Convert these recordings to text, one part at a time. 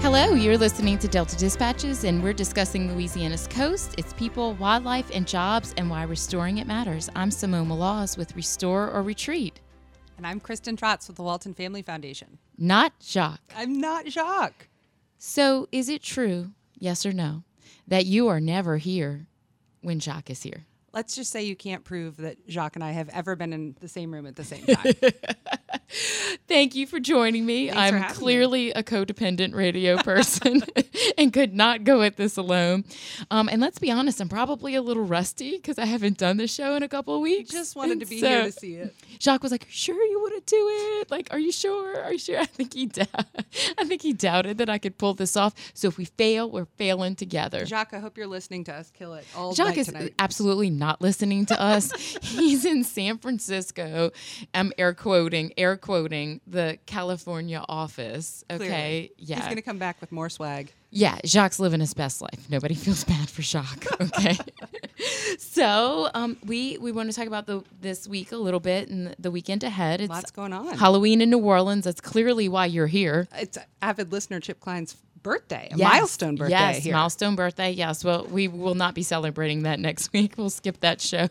Hello, you're listening to Delta Dispatches, and we're discussing Louisiana's coast, its people, wildlife, and jobs, and why restoring it matters. I'm Simone Maloz with Restore or Retreat. And I'm Kristen Trotz with the Walton Family Foundation. Not Jacques. I'm not Jacques. So, is it true, yes or no, that you are never here when Jacques is here? Let's just say you can't prove that Jacques and I have ever been in the same room at the same time. Thank you for joining me. Thanks I'm clearly a codependent radio person and could not go at this alone. Um, and let's be honest, I'm probably a little rusty because I haven't done the show in a couple of weeks. just wanted And to be so here to see it. Jacques was like, "Sure, you want to do it? Like, are you sure? Are you sure?" I think he, dou- I think he doubted that I could pull this off. So if we fail, we're failing together. Jacques, I hope you're listening to us. Kill it all Jacques is tonight. absolutely not listening to us. He's in San Francisco. I'm air quoting, air quoting the California office. Okay. Clearly. Yeah. He's going to come back with more swag. yeah. Jacques living his best life. Nobody feels bad for Jacques. Okay. so um, we we want to talk about the this week a little bit and the weekend ahead. It's Lots going on. Halloween in New Orleans. That's clearly why you're here. It's avid listener Chip Klein's birthday, a Yes. milestone birthday Yes, here. milestone birthday. Yes. Well, we will not be celebrating that next week. We'll skip that show.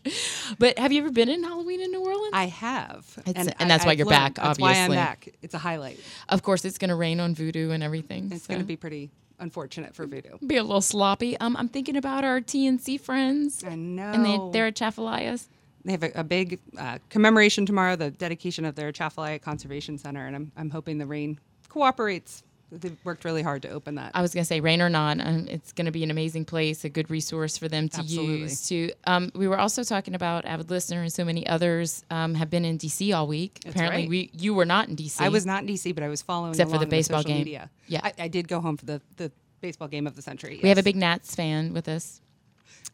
but have you ever been in Halloween in New Orleans? I have. It's- and that's why I've you're learned. back, That's why I'm obviously. back. It's a highlight. of course, it's going to rain on Voodoo and everything. It's so going to be pretty unfortunate for Voodoo. be a little sloppy. Um, I'm thinking about our TNC friends. I know. And they, they're at Chafalayas. They have a, a big uh, commemoration tomorrow, the dedication of their Atchafalaya Conservation Center, and I'm, I'm hoping the rain cooperates. They've worked really hard to open that. I was going to say, rain or not, um, it's going to be an amazing place, a good resource for them to Absolutely. use. To um, we were also talking about avid listener, and so many others um, have been in DC all week. That's Apparently, right. we you were not in DC. I was not in DC, but I was following Except for the baseball game. Media. Yeah. I, I did go home for the, the baseball game of the century. We have a big Nats fan with us.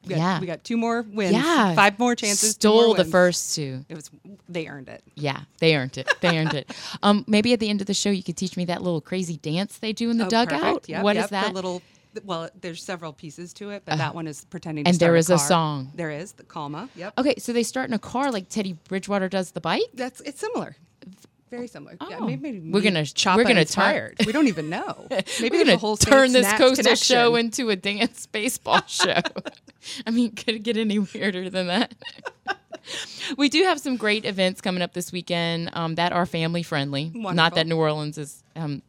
We got, yeah. we got two more wins. Yeah, five more chances. Stole more the first two. It was they earned it. Yeah, they earned it. They earned it. Um, maybe at the end of the show, you could teach me that little crazy dance they do in the Oh, dugout. Yep, What is yep, that? Uh-huh. The little. Well, there's several pieces to it, but that one is pretending. To and there is a car. song. There is the Calma. Yep. okay, so they start in a car like Teddy Bridgewater does the bike. That's it's similar. Very similar. Yeah, Oh. maybe We're gonna- chop we're gonna inspired. we don't even know. Maybe We're gonna a whole turn this Nats coastal connection. show into a dance baseball show. I mean, could it get any weirder than that? we do have some great events coming up this weekend um, that are family friendly. Not that New Orleans is. Um,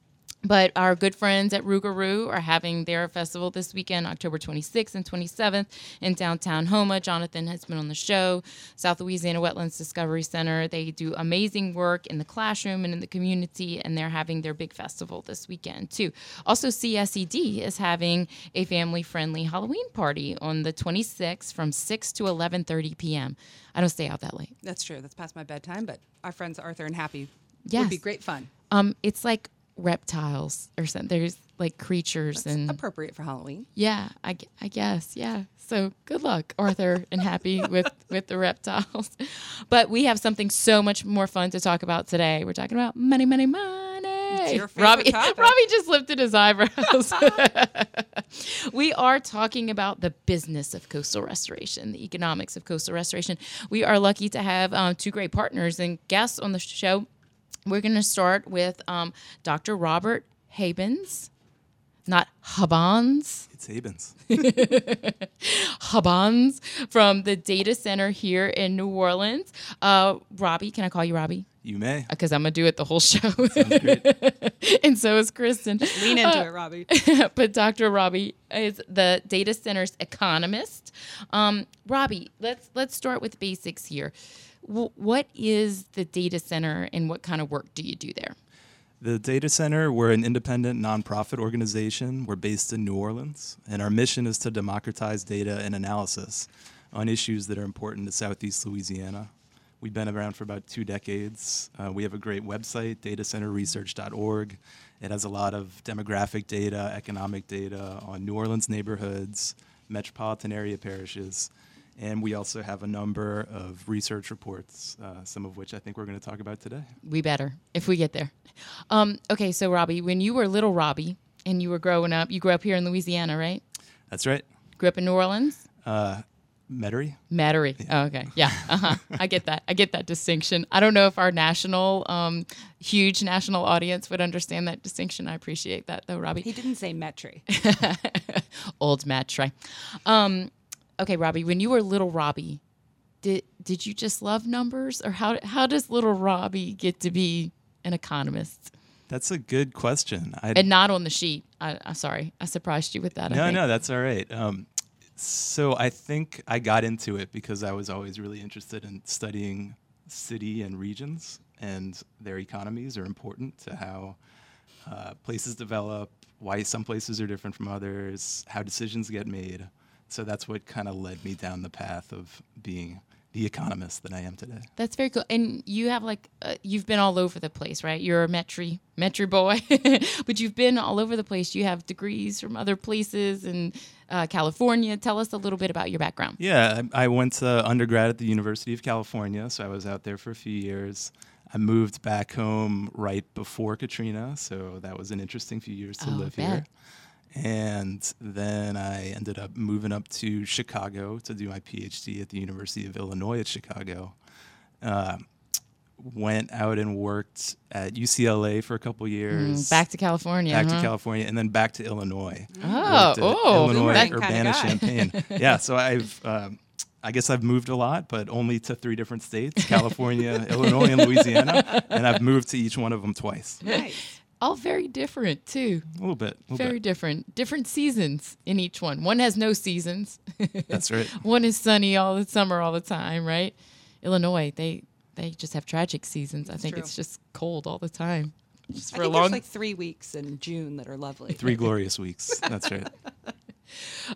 but our good friends at Rougarou are having their festival this weekend, October 26th and 27th in downtown Houma. Jonathan has been on the show. South Louisiana Wetlands Discovery Center. They do amazing work in the classroom and in the community, and they're having their big festival this weekend too. Also, CSED is having a family-friendly Halloween party on the 26th from 6 to 11:30 p.m. I don't stay out that late. That's true. That's past my bedtime, but our friends Arthur and Happy Yes. would be great fun. Um, it's like reptiles or something. There's like creatures and Appropriate for Halloween. Yeah, I, I guess. Yeah. So good luck, Arthur, and happy with with the reptiles. But we have something so much more fun to talk about today. We're talking about money, money, money. Robbie, topic. Robbie just lifted his eyebrows. we are talking about the business of coastal restoration, the economics of coastal restoration. We are lucky to have um, two great partners and guests on the show. We're going to start with um, Dr. Robert Habens, not Habans. It's Habans. Habans from the data center here in New Orleans. Uh, Robbie, can I call you Robbie? You may. Because I'm gonna do it the whole show, great. and so is Kristen. Lean into Uh, it, Robbie. but Dr. Robbie is the data center's economist. Um, Robbie, let's let's start with basics here. W- what is the data center, and what kind of work do you do there? The Data Center, we're an independent nonprofit organization. We're based in New Orleans, and our mission is to democratize data and analysis on issues that are important to Southeast Louisiana. We've been around for about two decades. Uh, we have a great website, datacenterresearch.org. It has a lot of demographic data, economic data on New Orleans neighborhoods, metropolitan area parishes. And we also have a number of research reports, uh, some of which I think we're going to talk about today. We better if we get there. Um, okay, so Robbie, when you were little Robbie and you were growing up, you grew up here in Louisiana, right? That's right. Grew up in New Orleans. Uh, Metairie. Metairie. Oh, okay. Yeah. Uh-huh. I get that. I get that distinction. I don't know if our national, um, huge national audience would understand that distinction. I appreciate that, though, Robbie. He didn't say Metri. Old Metri. Um, okay, Robbie. When you were little Robbie, did did you just love numbers, or how how does little Robbie get to be an economist? That's a good question. I, And not on the sheet. I, I'm sorry. I surprised you with that. No, no, that's all right. Um, so I think I got into it because I was always really interested in studying city and regions, and their economies are important to how uh, places develop, why some places are different from others, how decisions get made. So that's what kind of led me down the path of being the economist that I am today. That's very cool. And you have like uh, you've been all over the place, right? You're a Metri Metri boy, but you've been all over the place. You have degrees from other places in uh, California. Tell us a little bit about your background. Yeah, I, I went to undergrad at the University of California, so I was out there for a few years. I moved back home right before Katrina, so that was an interesting few years to Oh, live here. And then I ended up moving up to Chicago to do my PhD at the University of Illinois at Chicago. Uh, went out and worked at UCLA for a couple years. Mm, back to California. back huh? to California, and then back to Illinois. Oh, Worked oh, Illinois, Urbana, Champaign. yeah, so I've, um, I guess I've moved a lot, but only to three different states: California, Illinois, and Louisiana. And I've moved to each one of them twice. Nice. All very different too. A little bit. A little Very bit. different. Different seasons in each one. One has no seasons. That's right. one is sunny all the summer all the time, right? Illinois, they they just have tragic seasons. I think true. it's just cold all the time. Just I for a think long there's like three weeks in June that are lovely. Three glorious weeks. That's right.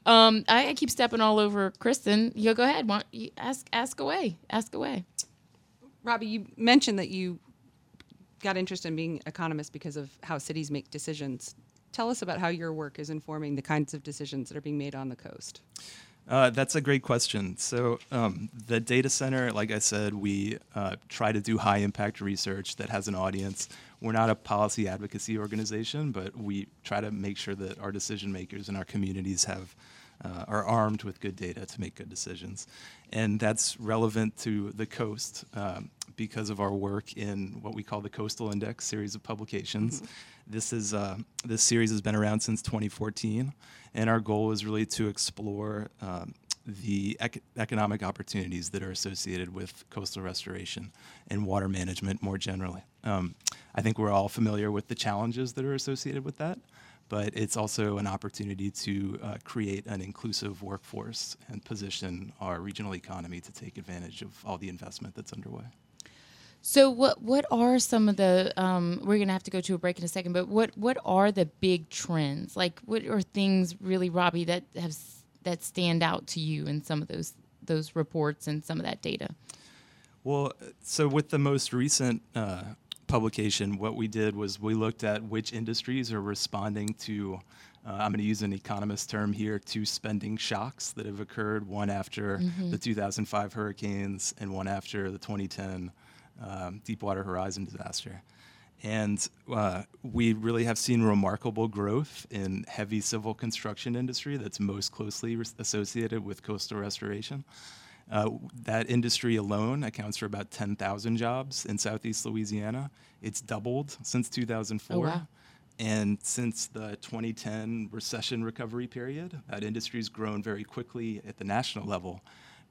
Um, I, I keep stepping all over Kristen. You go ahead. Want you ask ask away. Ask away. Robbie, you mentioned that you got interested in being economist because of how cities make decisions. Tell us about how your work is informing the kinds of decisions that are being made on the coast. Uh, that's a great question. So, um, the data center, like I said, we uh, try to do high impact research that has an audience. We're not a policy advocacy organization, but we try to make sure that our decision makers in our communities have uh, are armed with good data to make good decisions, and that's relevant to the coast um, because of our work in what we call the Coastal Index series of publications. This is uh, this series has been around since 2014, and our goal is really to explore um, the ec- economic opportunities that are associated with coastal restoration and water management more generally. Um, I think we're all familiar with the challenges that are associated with that, but it's also an opportunity to uh, create an inclusive workforce and position our regional economy to take advantage of all the investment that's underway. So what what are some of the um, we're gonna have to go to a break in a second, but what what are the big trends? Like what are things really, Robbie, that have that stand out to you in some of those those reports and some of that data? Well, so with the most recent uh, publication, what we did was we looked at which industries are responding to, uh, I'm going to use an economist term here, to spending shocks that have occurred, one after the 2005 hurricanes and one after the 2010 um, Deepwater Horizon disaster. And uh, we really have seen remarkable growth in heavy civil construction industry that's most closely res- associated with coastal restoration. Uh, that industry alone accounts for about 10,000 jobs in Southeast Louisiana. It's doubled since 2004. Oh, wow. And since the 2010 recession recovery period, that industry's grown very quickly at the national level.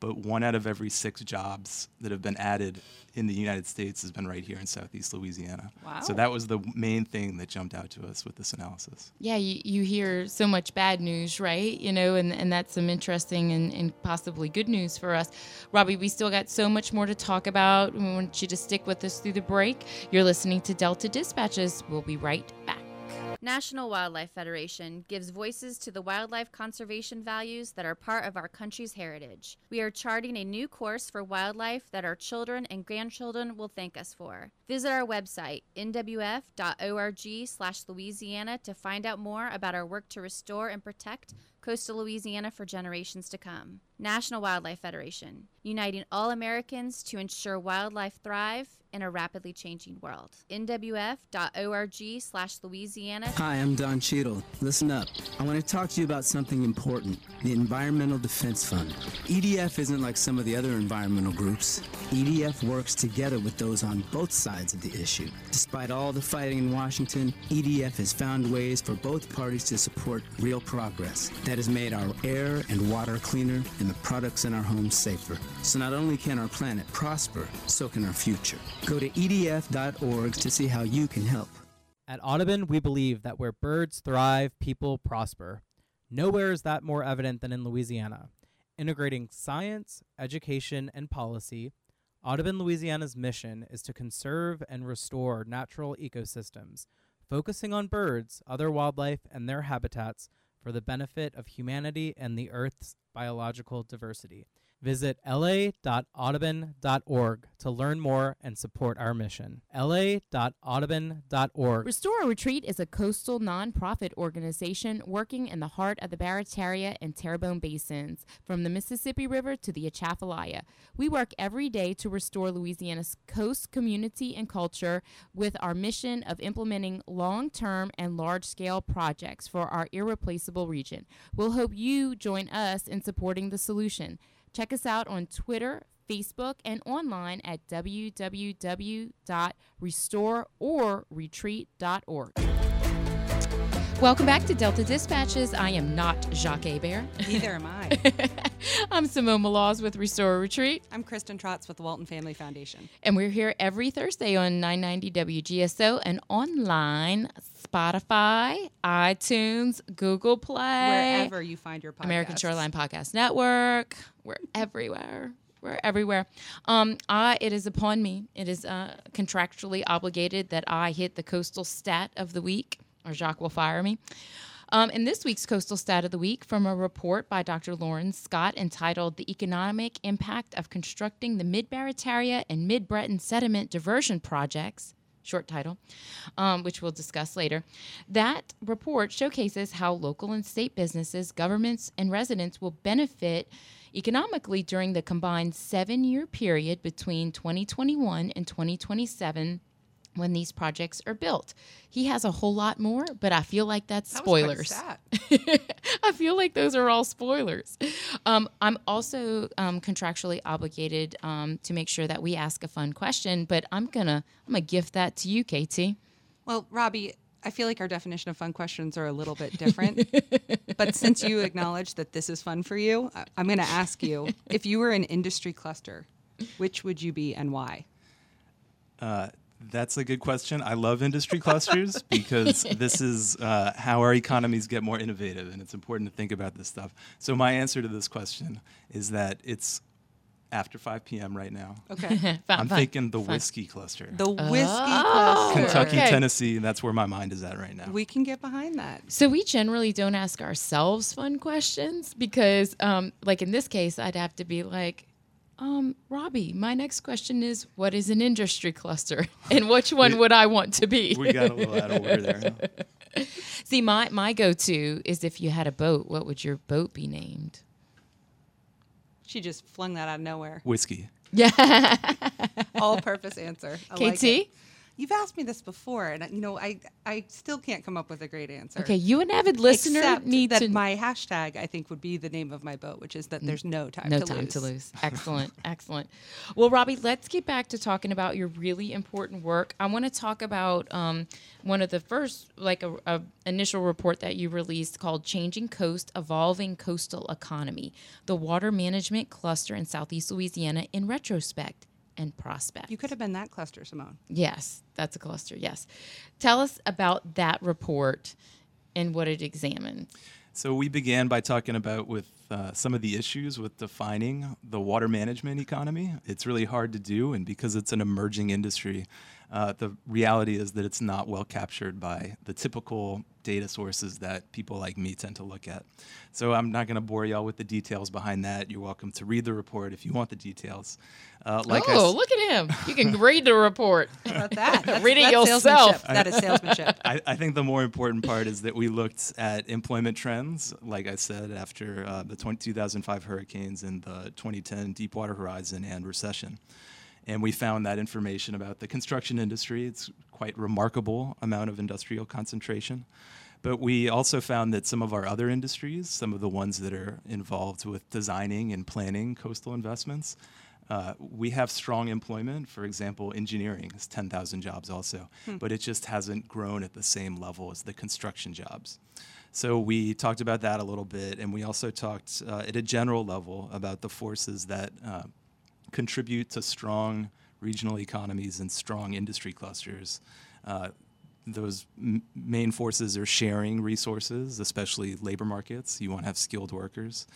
But one out of every six jobs that have been added in the United States has been right here in Southeast Louisiana. Wow. So that was the main thing that jumped out to us with this analysis. Yeah, you, you hear so much bad news, right? You know, and, and that's some interesting and, and possibly good news for us. Robbie, we still got so much more to talk about. We want you to stick with us through the break. You're listening to Delta Dispatches. We'll be right back. National Wildlife Federation gives voices to the wildlife conservation values that are part of our country's heritage. We are charting a new course for wildlife that our children and grandchildren will thank us for. Visit our website, nwf.org slash Louisiana to find out more about our work to restore and protect coastal Louisiana for generations to come. National Wildlife Federation, uniting all Americans to ensure wildlife thrive in a rapidly changing world. nwf.org slash Louisiana. Hi, I'm Don Cheadle. Listen up. I want to talk to you about something important the Environmental Defense Fund. EDF isn't like some of the other environmental groups. EDF works together with those on both sides of the issue. Despite all the fighting in Washington, EDF has found ways for both parties to support real progress that has made our air and water cleaner and the products in our homes safer. So not only can our planet prosper, so can our future. Go to edf.org to see how you can help. At Audubon, we believe that where birds thrive, people prosper. Nowhere is that more evident than in Louisiana. Integrating science, education, and policy, Audubon Louisiana's mission is to conserve and restore natural ecosystems, focusing on birds, other wildlife, and their habitats for the benefit of humanity and the Earth's biological diversity. Visit la.audubon.org to learn more and support our mission. la.audubon.org. Restore Retreat is a coastal nonprofit organization working in the heart of the Barataria and Terrebonne basins, from the Mississippi River to the Atchafalaya. We work every day to restore Louisiana's coast community and culture with our mission of implementing long term and large scale projects for our irreplaceable region. We'll hope you join us in supporting the solution. Check us out on Twitter, Facebook, and online at www.restoreorretreat.org. Welcome back to Delta Dispatches. I am not Jacques Hebert. Neither am I. I'm Simone Maloz with Restore Retreat, I'm Kristen Trotz with the Walton Family Foundation. and we're here every Thursday on 990 WGSO and online, Spotify, iTunes, Google Play, Wherever you find your podcast. American Shoreline Podcast Network. We're everywhere. We're everywhere. Um, I, it is upon me. It is uh, contractually obligated that I hit the coastal stat of the week, or Jacques will fire me. Um, in this week's Coastal Stat of the Week, from a report by Dr. Loren Scott entitled The Economic Impact of Constructing the Mid Barataria and Mid Breton Sediment Diversion Projects, short title, um, which we'll discuss later. That report showcases how local and state businesses, governments, and residents will benefit economically during the combined seven year period between 2021 and 2027 when these projects are built. He has a whole lot more, but I feel like that's That was quite a spoilers. stat. I feel like those are all spoilers. Um, I'm also um, contractually obligated um, to make sure that we ask a fun question, but I'm gonna I'm gonna gift that to you, Katie. Well, Robbie, I feel like our definition of fun questions are a little bit different. but since you acknowledge that this is fun for you, I- I'm going to ask you if you were an industry cluster, which would you be and why? Uh, that's a good question. I love industry clusters because this is uh, how our economies get more innovative, and it's important to think about this stuff. So, my answer to this question is that it's after 5 p.m. right now. Okay. Fun, I'm fun. thinking the whiskey cluster. The whiskey Oh. cluster. Kentucky, Okay. Tennessee, that's where my mind is at right now. We can get behind that. So we generally don't ask ourselves fun questions because, um, like in this case, I'd have to be like, um, Robbie, my next question is, what is an industry cluster, and which one We- would I want to be? we got a little out of order there. huh? See, my my go to is if you had a boat, what would your boat be named? She just flung that out of nowhere. Whiskey. Yeah, All purpose answer. I like KT. it. You've asked me this before, and you know, I I still can't come up with a great answer. Okay, you an avid listener Except need that to my hashtag I think would be the name of my boat, which is that there's no time no to time lose. to lose. Excellent, excellent. Well, Robbie, let's get back to talking about your really important work. I want to talk about um, one of the first, like a, a initial report that you released called "Changing Coast: Evolving Coastal Economy: The Water Management Cluster in Southeast Louisiana in Retrospect and Prospect." You could have been that cluster, Simone. Yes, that's a cluster. Yes, tell us about that report and what it examined. So we began by talking about with uh, some of the issues with defining the water management economy. It's really hard to do, and because it's an emerging industry, uh, the reality is that it's not well captured by the typical data sources that people like me tend to look at. So I'm not going to bore y'all with the details behind that. You're welcome to read the report if you want the details. Uh, like oh, look at him! You can read the report. How about that? That's, read it yourself. Salesmanship. That is salesmanship. I, I, think the more important part is that we looked at employment trends, like I said, after uh, the 20, 2005 hurricanes and the 2010 Deepwater Horizon and recession and we found that information about the construction industry. It's quite remarkable amount of industrial concentration. But we also found that some of our other industries, some of the ones that are involved with designing and planning coastal investments, uh, we have strong employment. For example, engineering is 10,000 jobs also, hmm. but it just hasn't grown at the same level as the construction jobs. So we talked about that a little bit, and we also talked uh, at a general level about the forces that uh, contribute to strong regional economies and strong industry clusters. Those m- main forces are sharing resources, especially labor markets. You want to have skilled workers.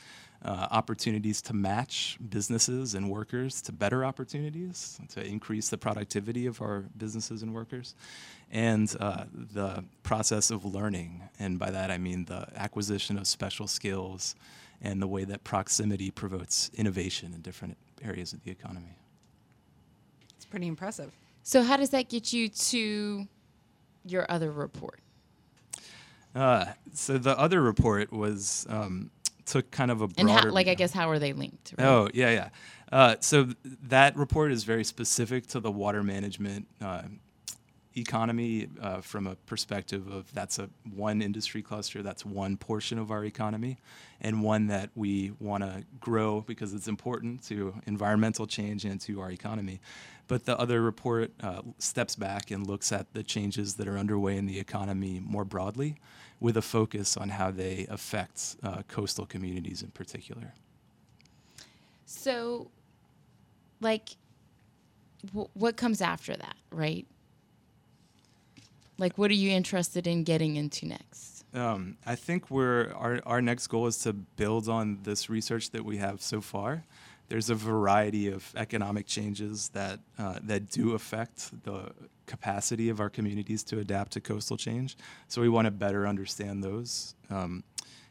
Uh, opportunities to match businesses and workers to better opportunities to increase the productivity of our businesses and workers, and uh, the process of learning. And by that I mean the acquisition of special skills and the way that proximity promotes innovation in different areas of the economy. It's pretty impressive. So, how does that get you to your other report? Uh, so the other report was um, took kind of a broader. And how, like, I guess, how are they linked? Right? Oh yeah, yeah. Uh, so th- that report is very specific to the water management uh, economy uh, from a perspective of that's a one industry cluster, that's one portion of our economy, and one that we want to grow because it's important to environmental change and to our economy. But the other report uh, steps back and looks at the changes that are underway in the economy more broadly, with a focus on how they affect uh, coastal communities in particular. So, like, w- what comes after that, right? Like, what are you interested in getting into next? Um, I think we're our, our next goal is to build on this research that we have so far. There's a variety of economic changes that uh, that do affect the capacity of our communities to adapt to coastal change. So we want to better understand those. Um,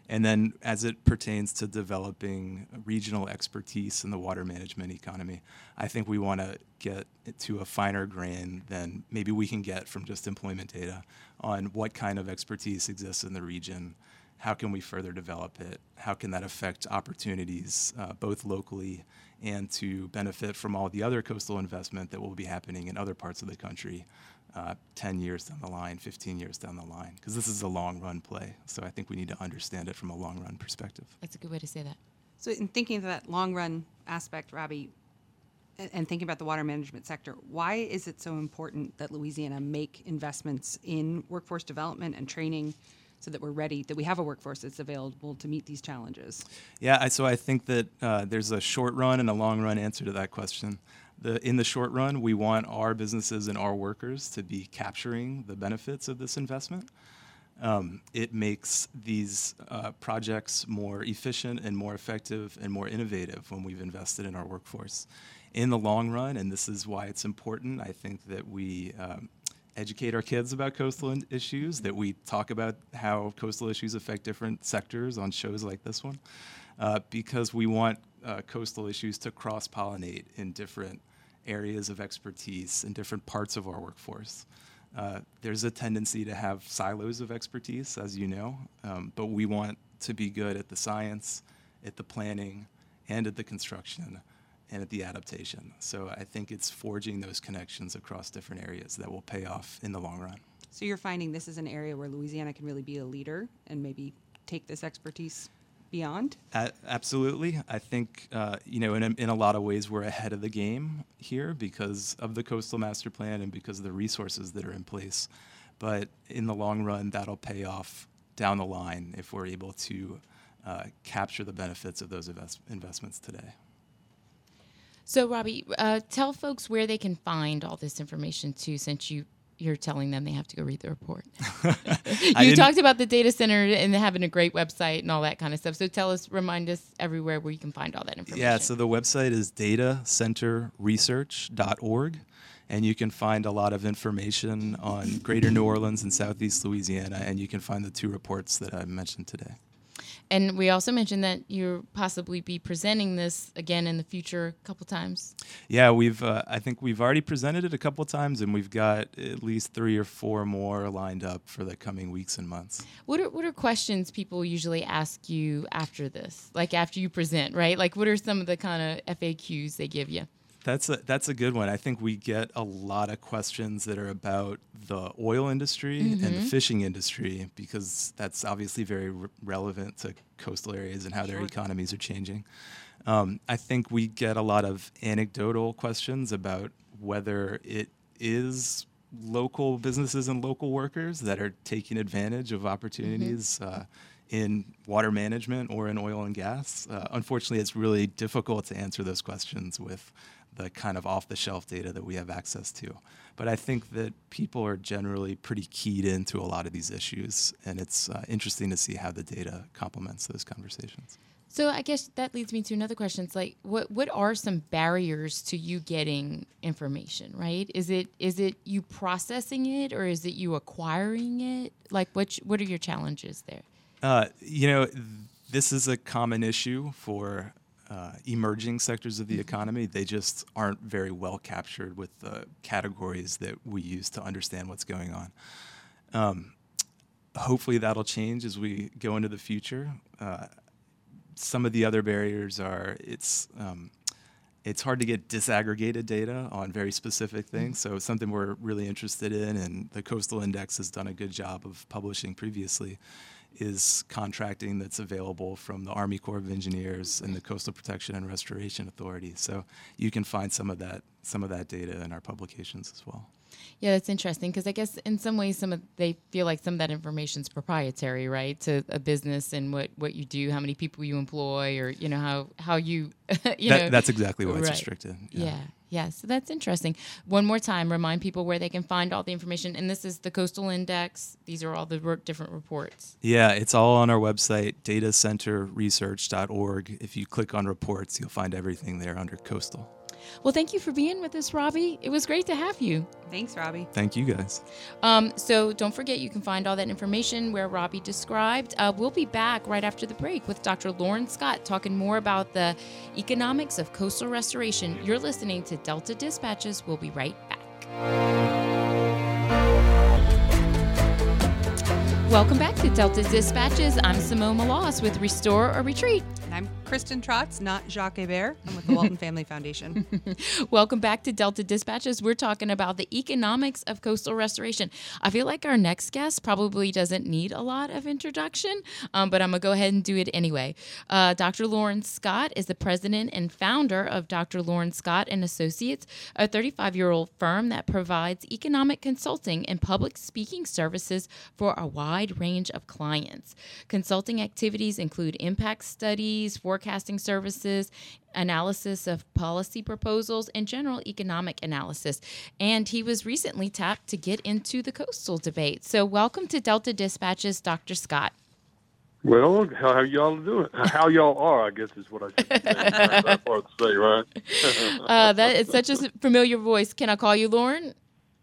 and then, as it pertains to developing regional expertise in the water management economy, I think we want to get to a finer grain than maybe we can get from just employment data on what kind of expertise exists in the region. How can we further develop it? How can that affect opportunities, uh, both locally and to benefit from all the other coastal investment that will be happening in other parts of the country? Uh, 10 years down the line, 15 years down the line, because this is a long run play. So I think we need to understand it from a long run perspective. That's a good way to say that. So, in thinking of that long run aspect, Robbie, and, and thinking about the water management sector, why is it so important that Louisiana make investments in workforce development and training? so that we're ready, that we have a workforce that's available to meet these challenges? Yeah, so I think that uh, there's a short run and a long run answer to that question the, in the short run, we want our businesses and our workers to be capturing the benefits of this investment. Um, it makes these uh, projects more efficient and more effective and more innovative when we've invested in our workforce. In the long run, and this is why it's important, I think that we um, educate our kids about coastal issues, that we talk about how coastal issues affect different sectors on shows like this one, uh, because we want uh, coastal issues to cross pollinate in different areas of expertise in different parts of our workforce. Uh, there's a tendency to have silos of expertise, as you know, um, but we want to be good at the science, at the planning, and at the construction, and at the adaptation. So I think it's forging those connections across different areas that will pay off in the long run. So you're finding this is an area where Louisiana can really be a leader and maybe take this expertise beyond? absolutely. I think, uh, you know, in a, in a lot of ways, we're ahead of the game here because of the Coastal Master Plan and because of the resources that are in place. But in the long run, that'll pay off down the line if we're able to uh, capture the benefits of those invest- investments today. So, Robbie, uh, tell folks where they can find all this information too, since you you're telling them they have to go read the report. You talked about the data center and having a great website and all that kind of stuff. So tell us, remind us everywhere where you can find all that information. Yeah, so the website is datacenterresearch.org, and you can find a lot of information on Greater New Orleans and Southeast Louisiana, and you can find the two reports that I mentioned today. And we also mentioned that you'll possibly be presenting this again in the future a couple times. Yeah, we've uh, I think we've already presented it a couple times, and we've got at least three or four more lined up for the coming weeks and months. What are what are questions people usually ask you after this? Like after you present, right? Like what are some of the kind of FAQs they give you? That's a that's a good one. I think we get a lot of questions that are about the oil industry and the fishing industry because that's obviously very re- relevant to coastal areas and how their economies are changing. Um, I think we get a lot of anecdotal questions about whether it is local businesses and local workers that are taking advantage of opportunities uh, in water management or in oil and gas. Uh, unfortunately, it's really difficult to answer those questions with the kind of off the shelf data that we have access to. But I think that people are generally pretty keyed into a lot of these issues, and it's uh, interesting to see how the data complements those conversations. So I guess that leads me to another question. It's like what what are some barriers to you getting information, right? Is it is it you processing it or is it you acquiring it? Like what what are your challenges there? Uh, you know, th- this is a common issue for uh, emerging sectors of the economy. They just aren't very well captured with the categories that we use to understand what's going on. Um, hopefully, that'll change as we go into the future. Uh, some of the other barriers are it's um, it's hard to get disaggregated data on very specific things. So something we're really interested in, and the Coastal Index has done a good job of publishing previously, is contracting that's available from the Army Corps of Engineers and the Coastal Protection and Restoration Authority. So you can find some of that some of that data in our publications as well. Yeah, that's interesting because I guess in some ways, some of they feel like some of that information is proprietary, right, to a business and what what you do, how many people you employ, or you know how how you you That- know that's exactly why it's Right. restricted. Yeah. yeah, So that's interesting. One more time, remind people where they can find all the information. And this is the Coastal Index. These are all the re- different reports. Yeah, it's all on our website, datacenterresearch.org. If you click on reports, you'll find everything there under coastal. Well, thank you for being with us, Robbie. It was great to have you. Thanks, Robbie. Thank you guys. Um, so don't forget, you can find all that information where Robbie described. Uh, we'll be back right after the break with Dr. Loren Scott talking more about the economics of coastal restoration. You're listening to Delta Dispatches. We'll be right back. Welcome back to Delta Dispatches. I'm Simone Maloz with Restore or Retreat. And I'm Kristen Trotz, not Jacques Hebert. I'm with the Walton Family Foundation. Welcome back to Delta Dispatches. We're talking about the economics of coastal restoration. I feel like our next guest probably doesn't need a lot of introduction, um, but I'm going to go ahead and do it anyway. Uh, Dr. Loren Scott is the president and founder of Dr. Loren Scott and Associates, a 35 year old firm that provides economic consulting and public speaking services for a wide range of clients. Consulting activities include impact studies, forecasting services, analysis of policy proposals, and general economic analysis. And he was recently tapped to get into the coastal debate. So, welcome to Delta Dispatches, Dr. Scott. Well, how, y'all doing? How y'all are, I guess, is what I should say. That's hard to say, right? Uh, that is such a familiar voice. Can I call you Loren?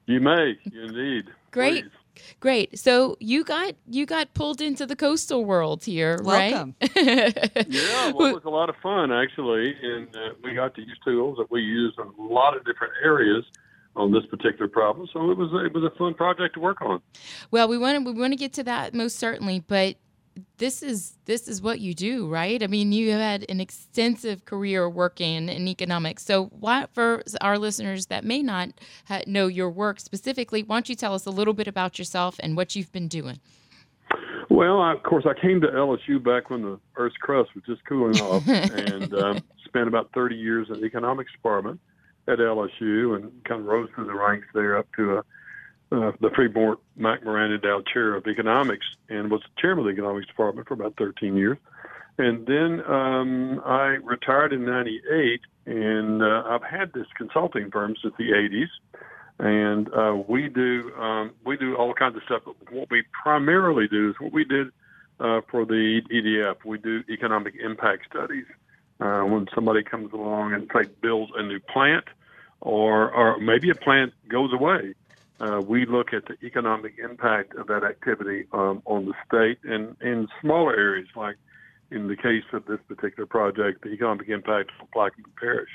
you may, indeed. Great. Please. Great. So you got you got pulled into the coastal world here, Welcome. right? Yeah, well, it was a lot of fun, actually, and uh, we got to use tools that we use in a lot of different areas on this particular problem. So it was it was a fun project to work on. Well, we want to we want to get to that most certainly, but this is this is what you do, right? I mean, you had an extensive career working in economics. So, why for our listeners that may not ha- know your work specifically, why don't you tell us a little bit about yourself and what you've been doing? Well, I, of course, I came to LSU back when the Earth's crust was just cooling off, and um, spent about 30 years in the economics department at LSU, and kind of rose through the ranks there up to a, uh, the Freeport McMoran Dow Chair of Economics, and was chairman of the economics department for about 13 years. And then um, I retired in '98, and uh, I've had this consulting firm since the '80s. and uh, we do um, we do all kinds of stuff. But what we primarily do is what we did uh, for the EDF. We do economic impact studies. Uh, when somebody comes along and say builds a new plant, or or maybe a plant goes away, uh, we look at the economic impact of that activity um, on the state and in smaller areas, like in the case of this particular project, the economic impact on Plaquemine Parish.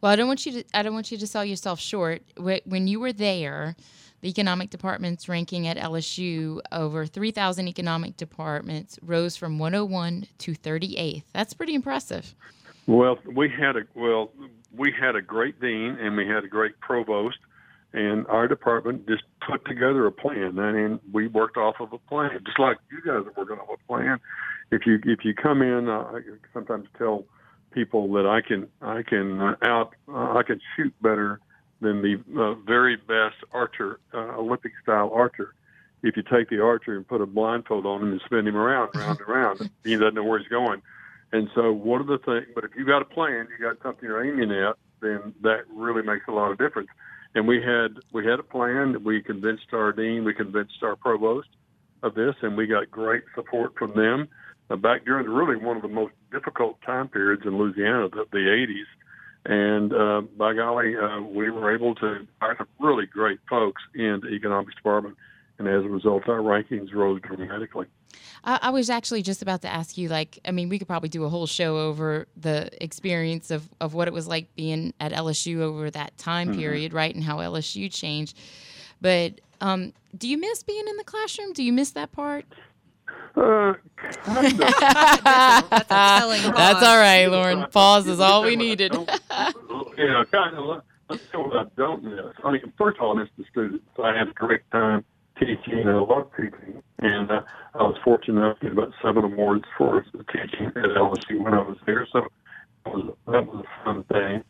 Well, I don't want you to. I don't want you to sell yourself short. When you were there, the economic department's ranking at LSU over 3,000 economic departments rose from 101 to 38th. That's pretty impressive. Well, we had a well, we had a great dean and we had a great provost, and our department just put together a plan. I mean, we worked off of a plan, just like you guys are working off a plan. If you if you come in, uh, I sometimes tell people that I can I can uh, out uh, I can shoot better than the uh, very best archer, uh, Olympic style archer. If you take the archer and put a blindfold on him and spin him around, round and round, he doesn't know where he's going. And so, one of the things, but if you got a plan, you got something you're aiming at, then that really makes a lot of difference. And we had we had a plan. We convinced our dean, we convinced our provost of this, and we got great support from them uh, back during really one of the most difficult time periods in Louisiana, the, the 80s. And uh, by golly, uh, we were able to hire some really great folks in the economics department. And as a result, our rankings rose dramatically. I, I, was actually just about to ask you, like, I mean, we could probably do a whole show over the experience of, of what it was like being at LSU over that time mm-hmm. period, right? And how LSU changed. But um, do you miss being in the classroom? Do you miss that part? Uh, That's, That's all right, Loren. Pause is all we needed. yeah, kind of. Let's see what I don't miss. I mean, first of all, I miss the students. I had a great time teaching. I love teaching, and uh, I was fortunate enough to get about seven awards for teaching at LSU when I was there. So that was, that was a fun thing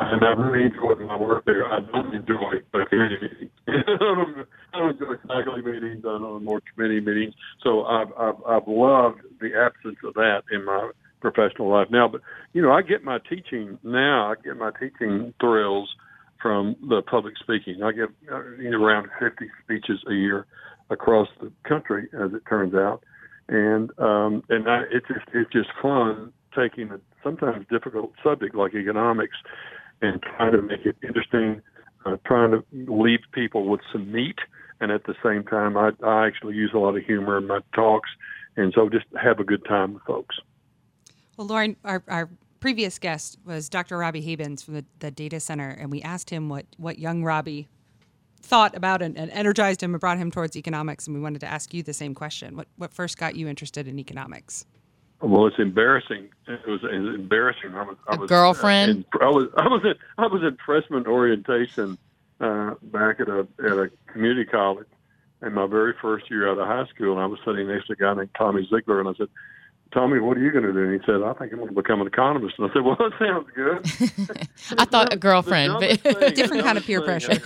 and I really enjoyed my work there. I don't enjoy committee meetings. I, don't, enjoy faculty meetings. I don't more committee meetings. So I've, I've I've loved the absence of that in my professional life now. But you know, I get my teaching now. I get my teaching thrills from the public speaking. I give uh, around 50 speeches a year across the country, as it turns out, and um, and I, it's just it's just fun taking a sometimes difficult subject like economics and trying to make it interesting, uh, trying to leave people with some meat. And at the same time, I, I actually use a lot of humor in my talks. And so just have a good time with folks. Well, Loren, our, our previous guest was Dr. Robbie Habans from the, the Data Center, and we asked him what, what young Robbie thought about and, and, energized him and brought him towards economics. And we wanted to ask you the same question. What, what first got you interested in economics? Well, it's embarrassing. It was, it was embarrassing. I was, I was girlfriend. Uh, I was I was in, I was in freshman orientation uh, back at a at a community college, in my very first year out of high school, and I was sitting next to a guy named Tommy Ziegler, and I said, "Tommy, what are you going to do?" And he said, "I think I'm going to become an economist." And I said, "Well, that sounds good." I thought a girlfriend, but thing, different kind of peer pressure.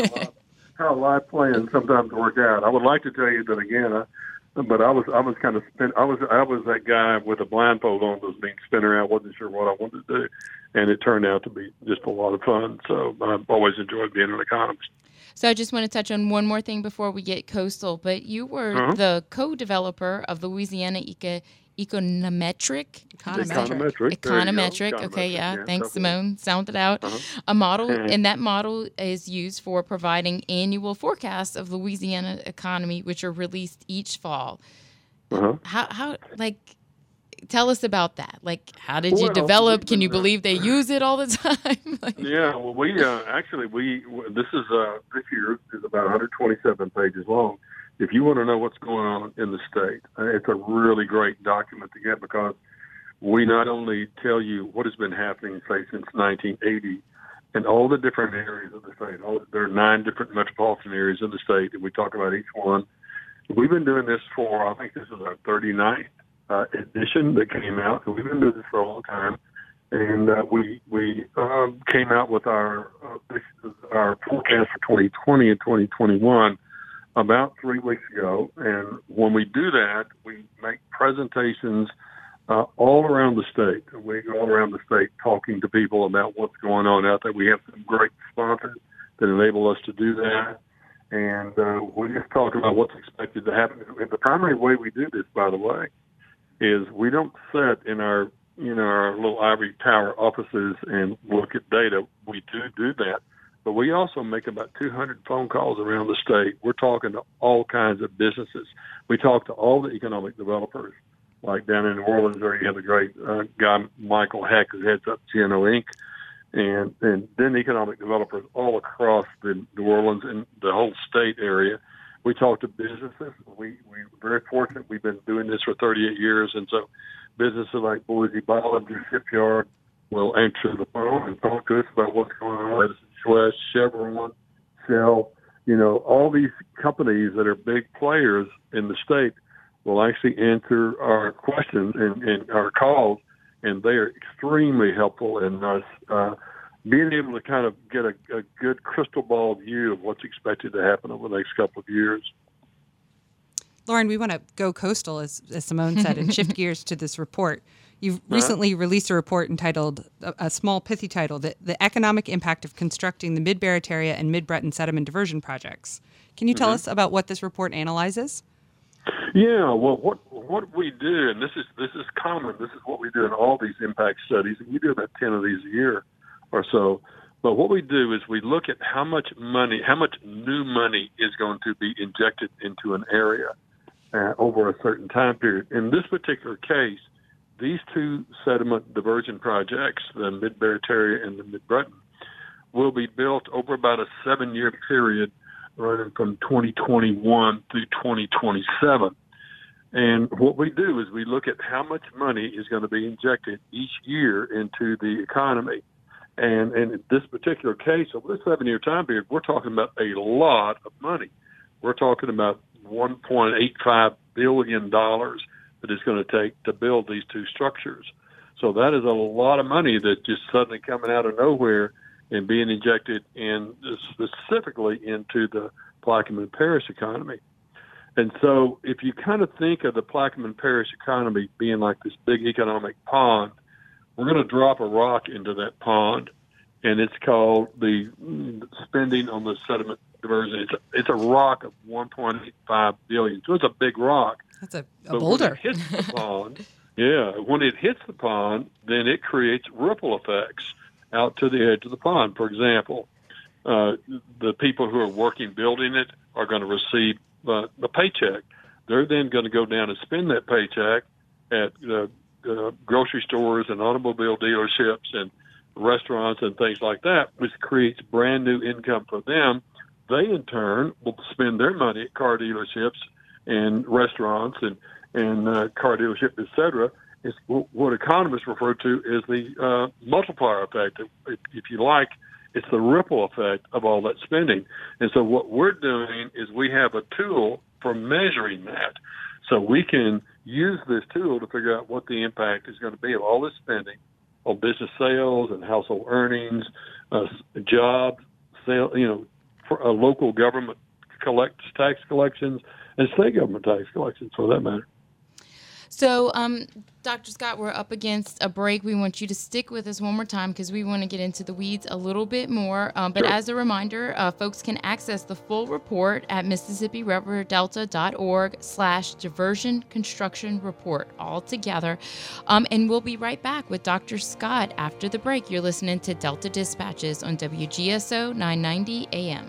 How life plans sometimes work out. I would like to tell you that again. I, but I was I was kind of spin I was I was that guy with a blindfold on was being spin around wasn't sure what I wanted to do and it turned out to be just a lot of fun. So I've always enjoyed being an economist. So I just want to touch on one more thing before we get coastal but you were uh-huh. the co-developer of the Louisiana Eco econometric? Econometric. Econometric, okay yeah, yeah thanks simone. Sound it out. Uh-huh. a model and that model is used for providing annual forecasts of louisiana economy which are released each fall. Uh-huh. how, how like tell us about that like how did you develop can you believe they use it all the time like, yeah well we uh, actually we this is uh this year is about 127 pages long if you want to know what's going on in the state, uh, it's a really great document to get because we not only tell you what has been happening, say, since 1980 in all the different areas of the state. All, there are nine different metropolitan areas of the state, and we talk about each one. We've been doing this for, I think this is our 39th uh, edition that came out, we've been doing this for a long time. And uh, we we um, came out with our uh, our forecast for 2020 and 2021 about three weeks ago. And when we do that, we make presentations uh, all around the state. We go all around the state talking to people about what's going on out there. We have some great sponsors that enable us to do that. And uh, we just talk about what's expected to happen. And the primary way we do this, by the way, is we don't sit in our you know our little ivory tower offices and look at data. We do do that, but we also make about 200 phone calls around the state. We're talking to all kinds of businesses. We talk to all the economic developers, like down in New Orleans, where you have a great uh, guy, Michael Hecht, who heads up GNO Inc and and then economic developers all across the New Orleans and the whole state area. We talk to businesses. We we're very fortunate. We've been doing this for 38 years, and so businesses like Boise Bollinger Shipyard will answer the phone and talk to us about what's going on. Edison Chouest, Chevron, Shell, you know, all these companies that are big players in the state will actually answer our questions and, and our calls and they are extremely helpful in us uh, being able to kind of get a, a good crystal ball view of what's expected to happen over the next couple of years. Loren, we want to go coastal, as, as Simone said, and shift gears to this report. You've uh-huh. recently released a report entitled, a, a, small, pithy title, the, the Economic Impact of Constructing the Mid Barataria and Mid Breton Sediment Diversion Projects. Can you tell mm-hmm. us about what this report analyzes? Yeah, well, what what we do, and this is this is common. This is what we do in all these impact studies, and we do about ten of these a year or so. But what we do is we look at how much money, how much new money is going to be injected into an area uh, over a certain time period. In this particular case, these two sediment diversion projects, the Mid Barataria and the Mid Breton, will be built over about a seven-year period running from 2021 through 2027. And what we do is we look at how much money is going to be injected each year into the economy. And, and in this particular case, over this seven year time period, we're talking about a lot of money. We're talking about $1.85 billion that it's going to take to build these two structures. So that is a lot of money that just suddenly coming out of nowhere and being injected in specifically into the Plaquemines Parish economy. And so, if you kind of think of the Plaquemines Parish economy being like this big economic pond, we're going to drop a rock into that pond, and it's called the spending on the sediment diversion. It's a, it's a rock of 1.85 billion, so it's a big rock. That's a, a boulder. When it hits the pond, yeah, when it hits the pond, then it creates ripple effects out to the edge of the pond. For example, uh, the people who are working building it are going to receive uh, a paycheck. They're then going to go down and spend that paycheck at uh, uh, grocery stores and automobile dealerships and restaurants and things like that, which creates brand new income for them. They in turn will spend their money at car dealerships and restaurants and and uh, car dealership, et cetera, is what economists refer to as the uh, multiplier effect. If, if you like, it's the ripple effect of all that spending. And so what we're doing is we have a tool for measuring that. So we can use this tool to figure out what the impact is going to be of all this spending on business sales and household earnings, uh, jobs, sale, you know, for, uh, local government collects tax collections and state government tax collections for that matter. So, um, Dr. Scott, we're up against a break. We want you to stick with us one more time because we want to get into the weeds a little bit more. Um, but sure. as a reminder, uh, folks can access the full report at MississippiRiverDelta.org slash diversion construction report all together. Um, and we'll be right back with Dr. Scott after the break. You're listening to Delta Dispatches on WGSO 990 AM.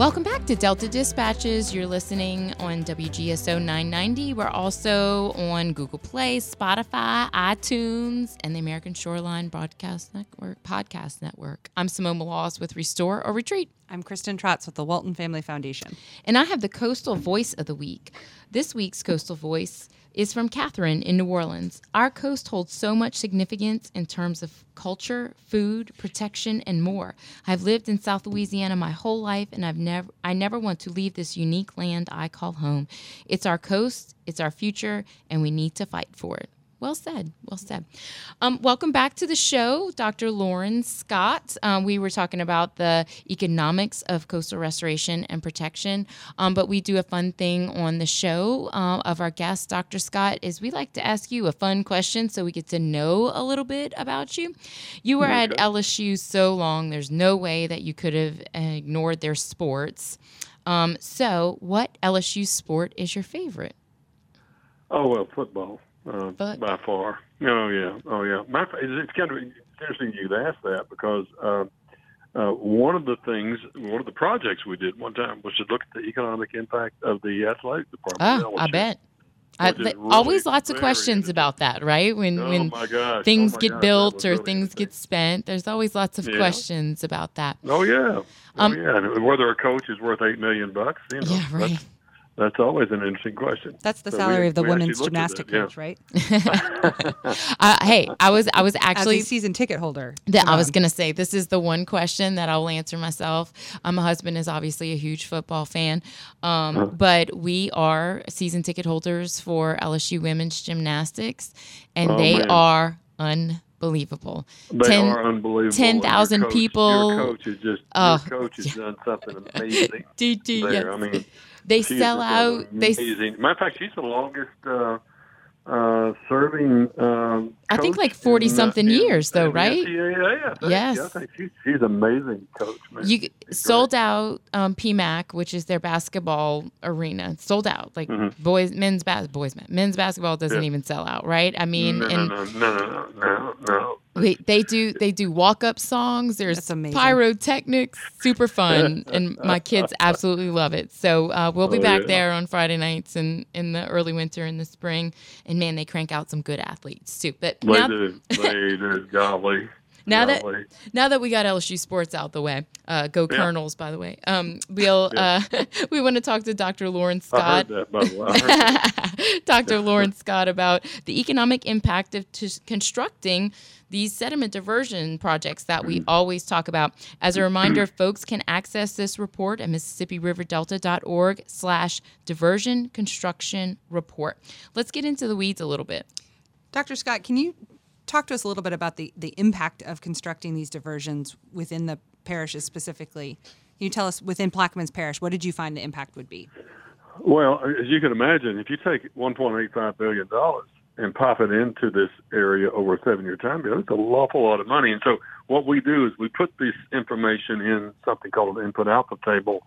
Welcome back to Delta Dispatches. You're listening on WGSO 990. We're also on Google Play, Spotify, iTunes, and the American Shoreline Broadcast Network Podcast Network. I'm Simone Maloz with Restore or Retreat. I'm Kristin Tracz with the Walton Family Foundation. And I have the Coastal Voice of the Week. This week's Coastal Voice is from Catherine in New Orleans. Our coast holds so much significance in terms of culture, food, protection, and more. I've lived in South Louisiana my whole life, and I've never I never want to leave this unique land I call home. It's our coast, it's our future, and we need to fight for it. Well said. Well said. Um, welcome back to the show, Dr. Loren Scott. Um, we were talking about the economics of coastal restoration and protection, um, but we do a fun thing on the show uh, of our guest, Dr. Scott, is we like to ask you a fun question so we get to know a little bit about you. You were at LSU so long, there's no way that you could have ignored their sports. Um, so, what LSU sport is your favorite? Oh well, football uh, by far. Oh yeah, oh yeah. My, it's kind of interesting you'd ask that because uh, uh, one of the things, one of the projects we did one time was to look at the economic impact of the athletic department. Oh, I bet. I, really always lots of questions about that, right? When oh when things oh get gosh, built or really things get spent, there's always lots of Yeah. questions about that. Oh yeah, Um, oh yeah. And whether a coach is worth eight million bucks, you know, Yeah, right. That's, that's always an interesting question. That's the So we- salary of the women's looked at gymnastic that, yeah. coach, right? Uh, hey, I was I was As actually a season ticket holder. That I was going to say, this is the one question that I'll answer myself. Um, my husband is obviously a huge football fan, um, Uh-huh. but we are season ticket holders for LSU women's gymnastics, and Oh, they man. are unbelievable. They Ten- are unbelievable. 10,000 And your coach- people- Your coach is just. Oh. Your coach has done something amazing. D-D, there. yes. I mean, they she sell out. They, Amazing. Matter of fact, she's the longest uh, uh, serving. Um, I think like 40 in, something in- years, though, in the right? NCAA, I think. Yes. Yeah, I think she's, she's amazing coach, man. you She's sold out um, PMAC, which is their basketball arena. Sold out. Like boys, men's bas- boys, men men's basketball doesn't Mm-hmm. Yeah. even sell out, right? I mean, no, and no, no, no, no, no, no. Wait, they do they do walk up songs. There's pyrotechnics, super fun, and my kids absolutely love it. So uh, we'll be Oh, back yeah. there on Friday nights and in the early winter and the spring. And man, they crank out some good athletes too. But They now, do. They do. Golly. now that now that we got LSU sports out the way, uh, go Yeah. Colonels! By the way, um, we'll uh, we want to talk to Dr. Loren I Scott. that, by the way. I heard that. Dr. Loren Scott about the economic impact of t- constructing these sediment diversion projects that we always talk about. As a reminder, folks can access this report at MississippiRiverDelta.org slash diversion construction report. Let's get into the weeds a little bit. Dr. Scott, can you talk to us a little bit about the, the impact of constructing these diversions within the parishes specifically? Can you tell us within Plaquemines Parish, what did you find the impact would be? Well, as you can imagine, if you take $1.85 billion and pop it into this area over a seven-year time period, it's an awful lot of money. And so what we do is we put this information in something called an input-output table,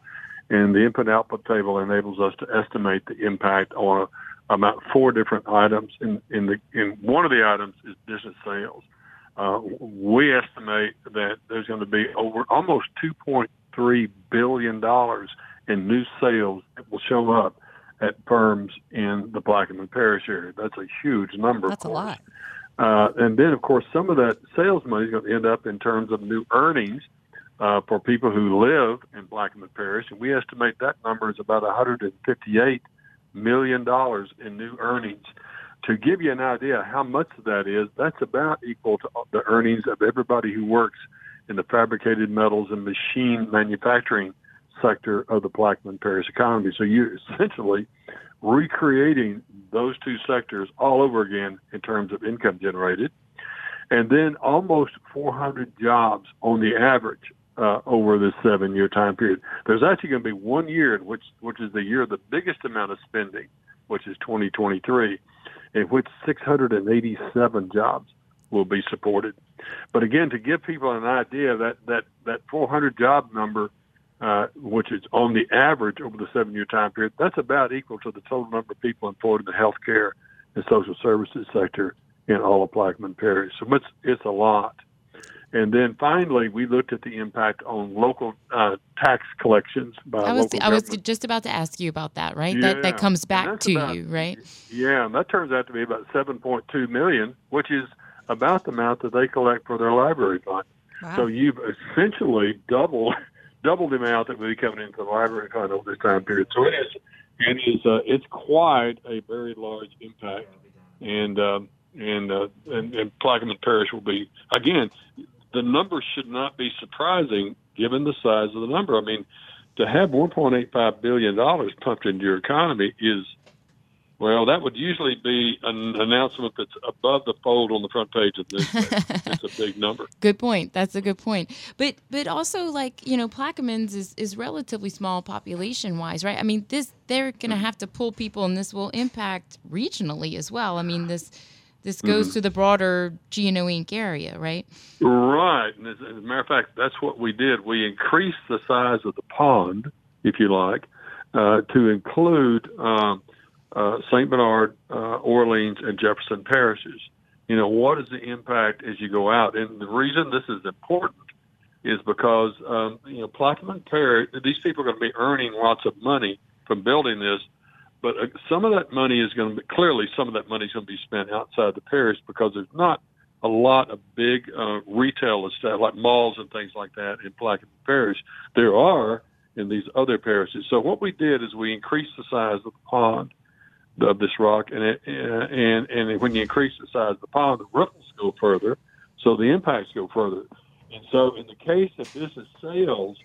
and the input-output table enables us to estimate the impact on about four different items. In, in, the, in one of the items is business sales. Uh, we estimate that there's going to be over almost $2.3 billion in new sales that will show up at firms in the Plaquemines Parish area. That's a huge number. That's a lot. Uh, and then, of course, some of that sales money is going to end up in terms of new earnings uh, for people who live in Plaquemines Parish, and we estimate that number is about 158 million dollars in new earnings. To give you an idea how much that is, that's about equal to the earnings of everybody who works in the fabricated metals and machine manufacturing sector of the Plaquemines Parish economy. So you're essentially recreating those two sectors all over again in terms of income generated. And then almost 400 jobs on the average uh, over this seven-year time period. There's actually going to be one year in which, which is the year of the biggest amount of spending, which is 2023, in which 687 jobs will be supported. But again, to give people an idea that that that 400 job number, uh, which is on the average over the seven-year time period, that's about equal to the total number of people employed in the healthcare and social services sector in all of Plaquemines Parish. So it's it's a lot. And then finally, we looked at the impact on local uh, tax collections by I was local I was just about to ask you about that, right? That that comes back to about- you, right? Yeah, and that turns out to be about 7.2 million, which is about the amount that they collect for their library fund. Wow. So you've essentially doubled doubled the amount that will be coming into the library fund over this time period. So it is it is uh, it's quite a very large impact, and um, and, uh, and and Plaquemines Parish will be again. The number should not be surprising given the size of the number. I mean, to have 1.85 billion dollars pumped into your economy is Well, that would usually be an announcement that's above the fold on the front page of the newspaper. it's a big number. Good point. That's a good point. But but also like you know, Plaquemines is is relatively small population wise, right? I mean, this they're going to mm-hmm. have to pull people, and this will impact regionally as well. I mean, this this goes Mm-hmm. to the broader GNO Inc. area, right? Right. And as, as a matter of fact, that's what we did. We increased the size of the pond, if you like, uh, to include um, uh, St. Bernard, uh, Orleans, and Jefferson parishes. You know, what is the impact as you go out? And the reason this is important is because, um, you know, Plaquemines Parish, these people are going to be earning lots of money from building this, but uh, some of that money is going to be, clearly some of that money is going to be spent outside the parish because there's not a lot of big uh, retail establishments like malls and things like that in Plaquemines Parish. There are in these other parishes. So what we did is we increased the size of the pond of this rock, and it, and and when you increase the size of the pond, the ripples go further, so the impacts go further. And so in the case of business sales,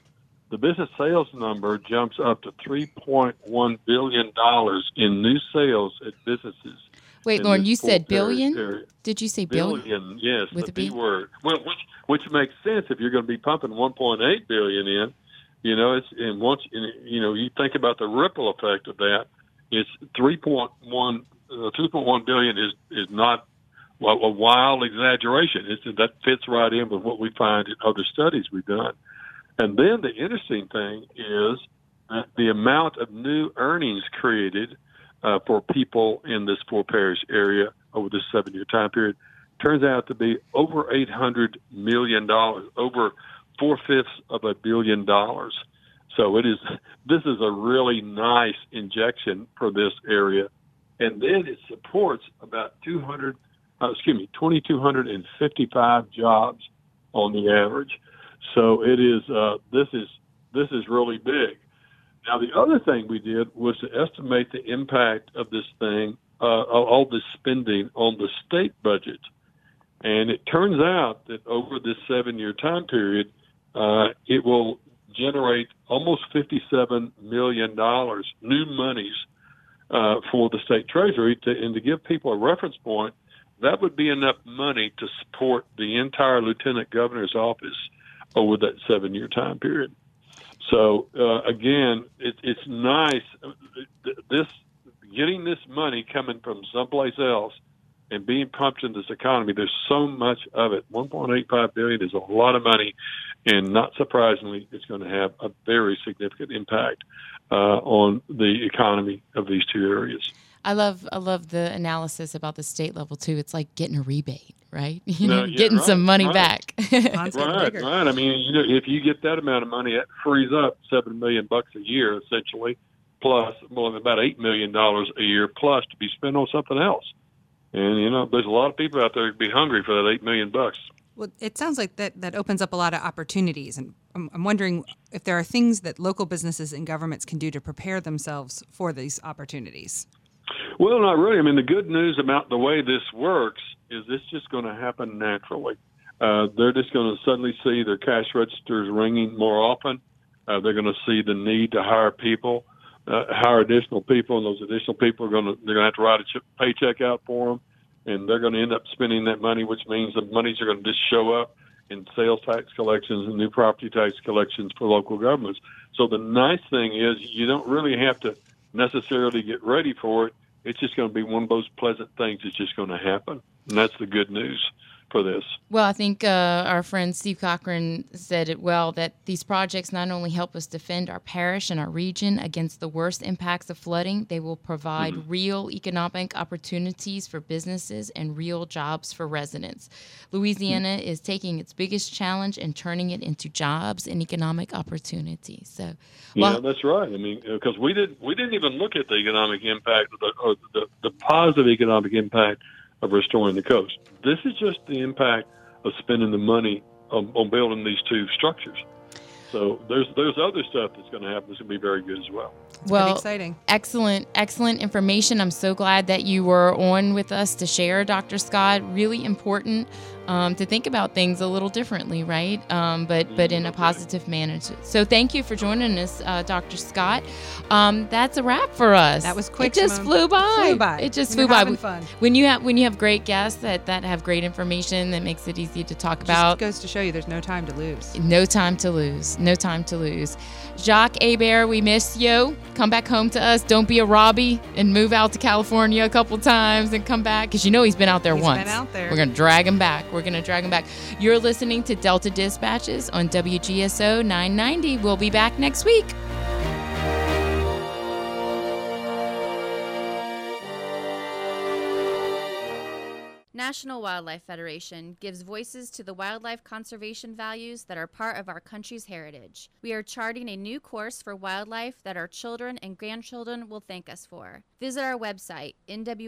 the business sales number jumps up to three point one billion dollars in new sales at businesses. Wait, Loren, you said billion? area. Did you say billion? Billion, yes, With the a B? B word. Well, which which makes sense if you're going to be pumping 1.8 billion in. You know, it's and once you know you think about the ripple effect of that. It's 3.1 uh, 2.1 billion is is not well, a wild exaggeration. It's, that fits right in with what we find in other studies we've done. And then the interesting thing is that the amount of new earnings created uh, for people in this four parish area over this seven year time period turns out to be over eight hundred million dollars, over four fifths of a billion dollars. So it is this is a really nice injection for this area, and then it supports about two hundred, uh, excuse me, twenty two hundred and fifty five jobs on the average. So it is uh, this is this is really big. Now, the other thing we did was to estimate the impact of this thing, uh, all this spending on the state budget. And it turns out that over this seven year time period, uh, it will generate almost $57 million new monies uh, for the state treasury. To, and to give people a reference point, that would be enough money to support the entire lieutenant governor's office over that seven year time period. So uh, again, it, it's nice. This getting this money coming from someplace else and being pumped into this economy. There's so much of it. 1.85 billion is a lot of money, and not surprisingly, it's going to have a very significant impact uh, on the economy of these two areas. I love I love the analysis about the state level too. It's like getting a rebate, right? You No, yeah, getting right, some money right. back. Right, right. I mean, you know, if you get that amount of money, it frees up seven million bucks a year, essentially, plus well, about eight million dollars a year, plus to be spent on something else. And you know, there's a lot of people out there who'd be hungry for that eight million bucks. Well, it sounds like that, that opens up a lot of opportunities. And I'm, I'm wondering if there are things that local businesses and governments can do to prepare themselves for these opportunities. Well, not really. I mean, the good news about the way this works is this just going to happen naturally. Uh, they're just going to suddenly see their cash registers ringing more often. Uh, they're going to see the need to hire people, uh, hire additional people, and those additional people are going to they're going to have to write a ch- paycheck out for them, and they're going to end up spending that money, which means the monies are going to just show up in sales tax collections and new property tax collections for local governments. So the nice thing is you don't really have to necessarily get ready for it. It's just going to be one of those pleasant things that's just going to happen. And that's the good news for this. Well, I think uh, our friend Steve Cochran said it well that these projects not only help us defend our parish and our region against the worst impacts of flooding, they will provide real economic opportunities for businesses and real jobs for residents. Louisiana is taking its biggest challenge and turning it into jobs and economic opportunities. So, well, yeah, that's right. I mean, because we didn't we didn't even look at the economic impact of the, or the the positive economic impact of restoring the coast. This is just the impact of spending the money on, on building these two structures. So there's there's other stuff that's going to happen that's going to be very good as well. It's well, exciting. Excellent, excellent information. I'm so glad that you were on with us to share, Dr. Scott. Really important um, to think about things a little differently, right? Um, but but in a positive manner. So thank you for joining us, uh, Dr. Scott. Um, that's a wrap for us. That was quick, It just flew by. Flew by. It just When flew you're by. having fun. When you have when you have great guests that that have great information that makes it easy to talk Just about. Just goes to show you there's no time to lose. No time to lose. No time to lose. Jacques Hebert, we miss you. Come back home to us. Don't be a Robbie and move out to California a couple times and come back because you know he's been out there He's once. been out there. We're gonna drag him back. We're gonna drag him back. You're listening to Delta Dispatches on WGSO 990. We'll be back next week. National Wildlife Federation gives voices to the wildlife conservation values that are part of our country's heritage. We are charting a new course for wildlife that our children and grandchildren will thank us for. Visit our website, nw